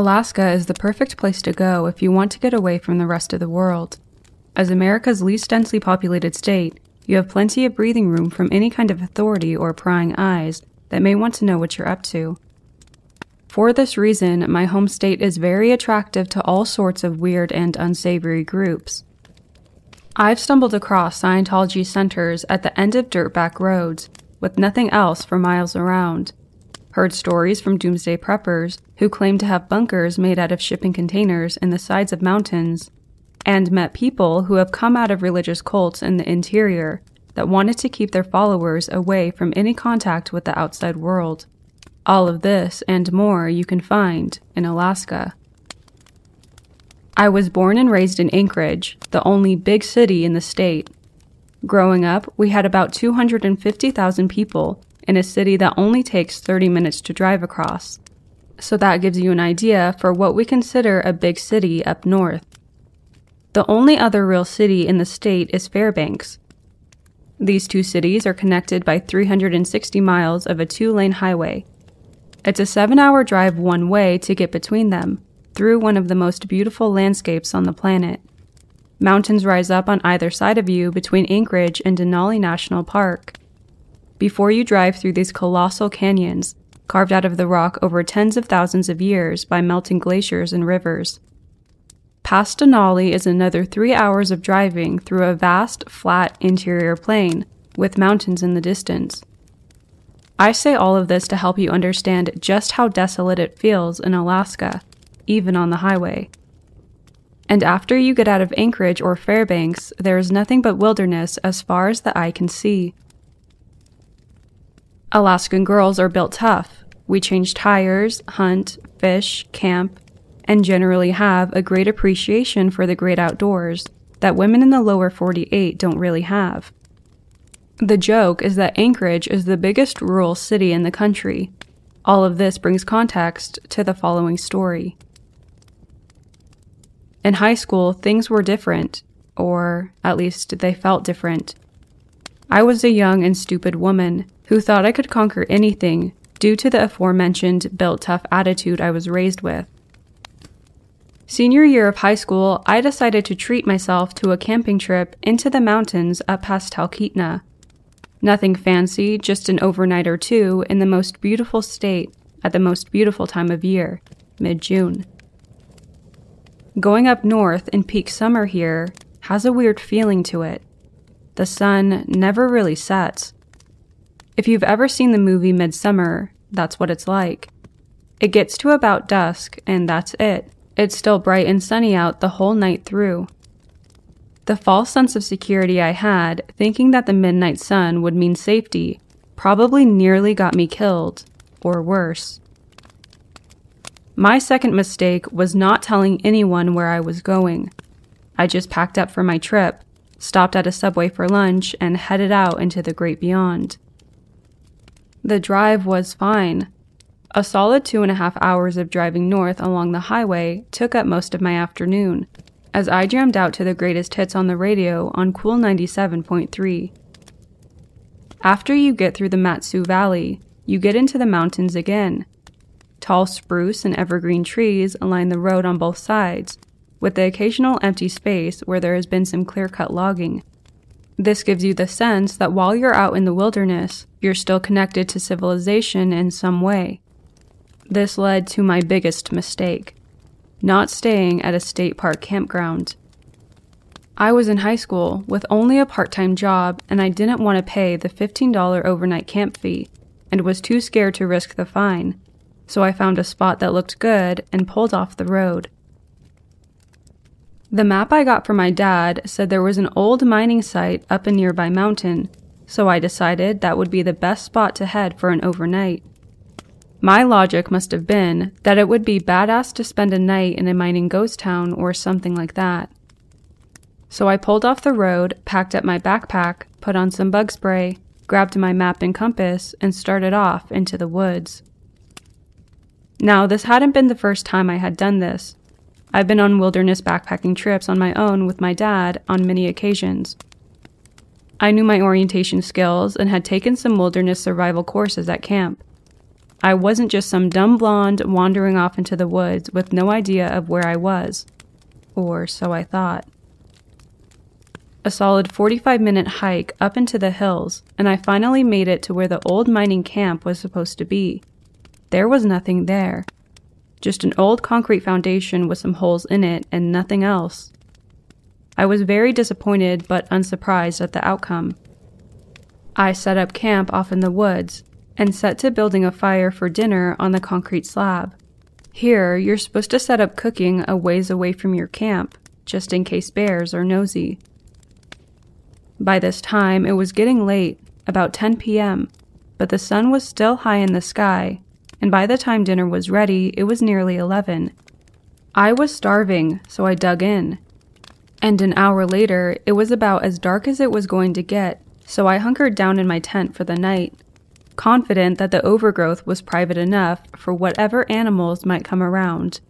Alaska is the perfect place to go if you want to get away from the rest of the world. As America's least densely populated state, you have plenty of breathing room from any kind of authority or prying eyes that may want to know what you're up to. For this reason, my home state is very attractive to all sorts of weird and unsavory groups. I've stumbled across Scientology centers at the end of dirtback roads, with nothing else for miles around heard stories from doomsday preppers who claimed to have bunkers made out of shipping containers in the sides of mountains, and met people who have come out of religious cults in the interior that wanted to keep their followers away from any contact with the outside world. All of this and more you can find in Alaska. I was born and raised in Anchorage, the only big city in the state. Growing up, we had about 250,000 people in a city that only takes 30 minutes to drive across. So that gives you an idea for what we consider a big city up north. The only other real city in the state is Fairbanks. These two cities are connected by 360 miles of a two lane highway. It's a seven hour drive one way to get between them, through one of the most beautiful landscapes on the planet. Mountains rise up on either side of you between Anchorage and Denali National Park before you drive through these colossal canyons, carved out of the rock over tens of thousands of years by melting glaciers and rivers. Past Denali is another three hours of driving through a vast, flat interior plain, with mountains in the distance. I say all of this to help you understand just how desolate it feels in Alaska, even on the highway. And after you get out of Anchorage or Fairbanks, there is nothing but wilderness as far as the eye can see. Alaskan girls are built tough. We change tires, hunt, fish, camp, and generally have a great appreciation for the great outdoors that women in the lower 48 don't really have. The joke is that Anchorage is the biggest rural city in the country. All of this brings context to the following story. In high school, things were different, or at least they felt different. I was a young and stupid woman who thought I could conquer anything due to the aforementioned built tough attitude I was raised with. Senior year of high school, I decided to treat myself to a camping trip into the mountains up past Talkeetna. Nothing fancy, just an overnight or two in the most beautiful state at the most beautiful time of year, mid June. Going up north in peak summer here has a weird feeling to it. The sun never really sets, if you've ever seen the movie Midsummer, that's what it's like. It gets to about dusk, and that's it. It's still bright and sunny out the whole night through. The false sense of security I had, thinking that the midnight sun would mean safety, probably nearly got me killed, or worse. My second mistake was not telling anyone where I was going. I just packed up for my trip, stopped at a subway for lunch, and headed out into the great beyond. The drive was fine. A solid two and a half hours of driving north along the highway took up most of my afternoon, as I jammed out to the greatest hits on the radio on Cool 97.3. After you get through the Mat-Su Valley, you get into the mountains again. Tall spruce and evergreen trees line the road on both sides, with the occasional empty space where there has been some clear cut logging. This gives you the sense that while you're out in the wilderness, you're still connected to civilization in some way. This led to my biggest mistake not staying at a state park campground. I was in high school with only a part time job, and I didn't want to pay the $15 overnight camp fee and was too scared to risk the fine, so I found a spot that looked good and pulled off the road. The map I got from my dad said there was an old mining site up a nearby mountain, so I decided that would be the best spot to head for an overnight. My logic must have been that it would be badass to spend a night in a mining ghost town or something like that. So I pulled off the road, packed up my backpack, put on some bug spray, grabbed my map and compass, and started off into the woods. Now, this hadn't been the first time I had done this, I've been on wilderness backpacking trips on my own with my dad on many occasions. I knew my orientation skills and had taken some wilderness survival courses at camp. I wasn't just some dumb blonde wandering off into the woods with no idea of where I was. Or so I thought. A solid 45 minute hike up into the hills, and I finally made it to where the old mining camp was supposed to be. There was nothing there. Just an old concrete foundation with some holes in it and nothing else. I was very disappointed but unsurprised at the outcome. I set up camp off in the woods and set to building a fire for dinner on the concrete slab. Here, you're supposed to set up cooking a ways away from your camp, just in case bears are nosy. By this time, it was getting late, about 10 p.m., but the sun was still high in the sky, and by the time dinner was ready, it was nearly 11. I was starving, so I dug in. And an hour later, it was about as dark as it was going to get, so I hunkered down in my tent for the night, confident that the overgrowth was private enough for whatever animals might come around.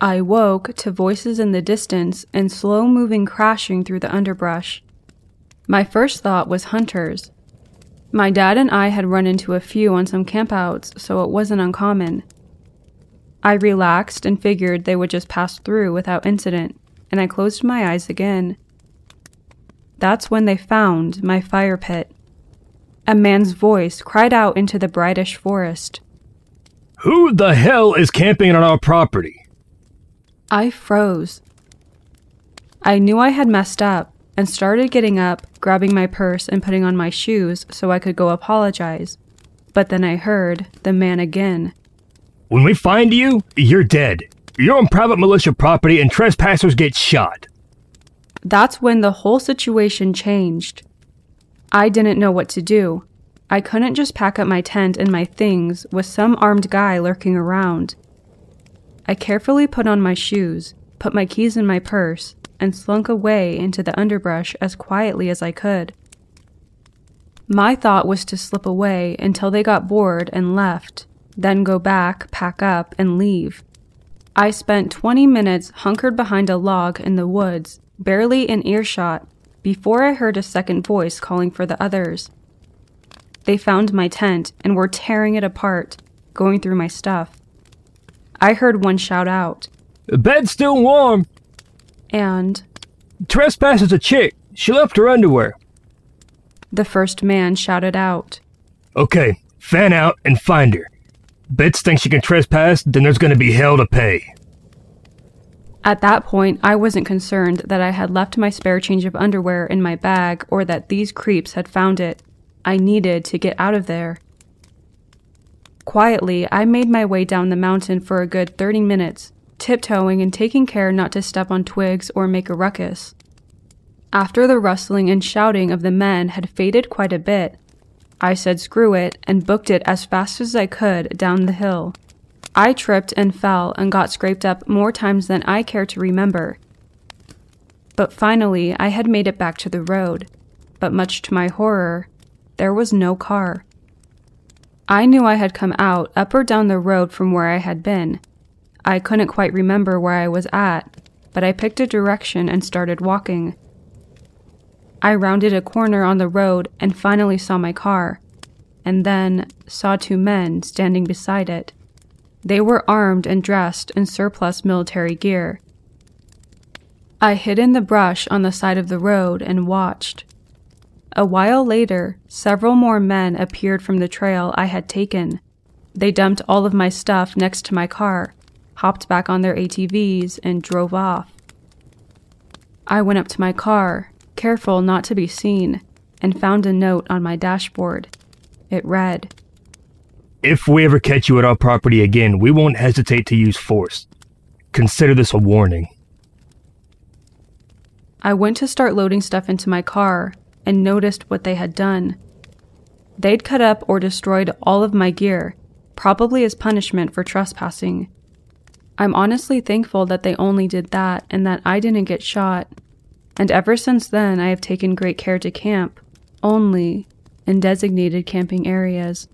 I woke to voices in the distance and slow moving crashing through the underbrush. My first thought was hunters. My dad and I had run into a few on some campouts, so it wasn't uncommon. I relaxed and figured they would just pass through without incident, and I closed my eyes again. That's when they found my fire pit. A man's voice cried out into the brightish forest. Who the hell is camping on our property? I froze. I knew I had messed up and started getting up, grabbing my purse, and putting on my shoes so I could go apologize. But then I heard the man again. When we find you, you're dead. You're on private militia property and trespassers get shot. That's when the whole situation changed. I didn't know what to do. I couldn't just pack up my tent and my things with some armed guy lurking around. I carefully put on my shoes, put my keys in my purse, and slunk away into the underbrush as quietly as I could. My thought was to slip away until they got bored and left, then go back, pack up, and leave. I spent 20 minutes hunkered behind a log in the woods, barely in earshot, before I heard a second voice calling for the others. They found my tent and were tearing it apart, going through my stuff. I heard one shout out. Bed's still warm. And. Trespasses a chick. She left her underwear. The first man shouted out. Okay, fan out and find her. Bets thinks she can trespass, then there's gonna be hell to pay. At that point, I wasn't concerned that I had left my spare change of underwear in my bag or that these creeps had found it. I needed to get out of there. Quietly, I made my way down the mountain for a good 30 minutes, tiptoeing and taking care not to step on twigs or make a ruckus. After the rustling and shouting of the men had faded quite a bit, I said screw it and booked it as fast as I could down the hill. I tripped and fell and got scraped up more times than I care to remember. But finally, I had made it back to the road. But much to my horror, there was no car. I knew I had come out up or down the road from where I had been. I couldn't quite remember where I was at, but I picked a direction and started walking. I rounded a corner on the road and finally saw my car, and then saw two men standing beside it. They were armed and dressed in surplus military gear. I hid in the brush on the side of the road and watched. A while later, several more men appeared from the trail I had taken. They dumped all of my stuff next to my car, hopped back on their ATVs, and drove off. I went up to my car, careful not to be seen, and found a note on my dashboard. It read If we ever catch you at our property again, we won't hesitate to use force. Consider this a warning. I went to start loading stuff into my car and noticed what they had done. They'd cut up or destroyed all of my gear, probably as punishment for trespassing. I'm honestly thankful that they only did that and that I didn't get shot. And ever since then, I have taken great care to camp, only in designated camping areas.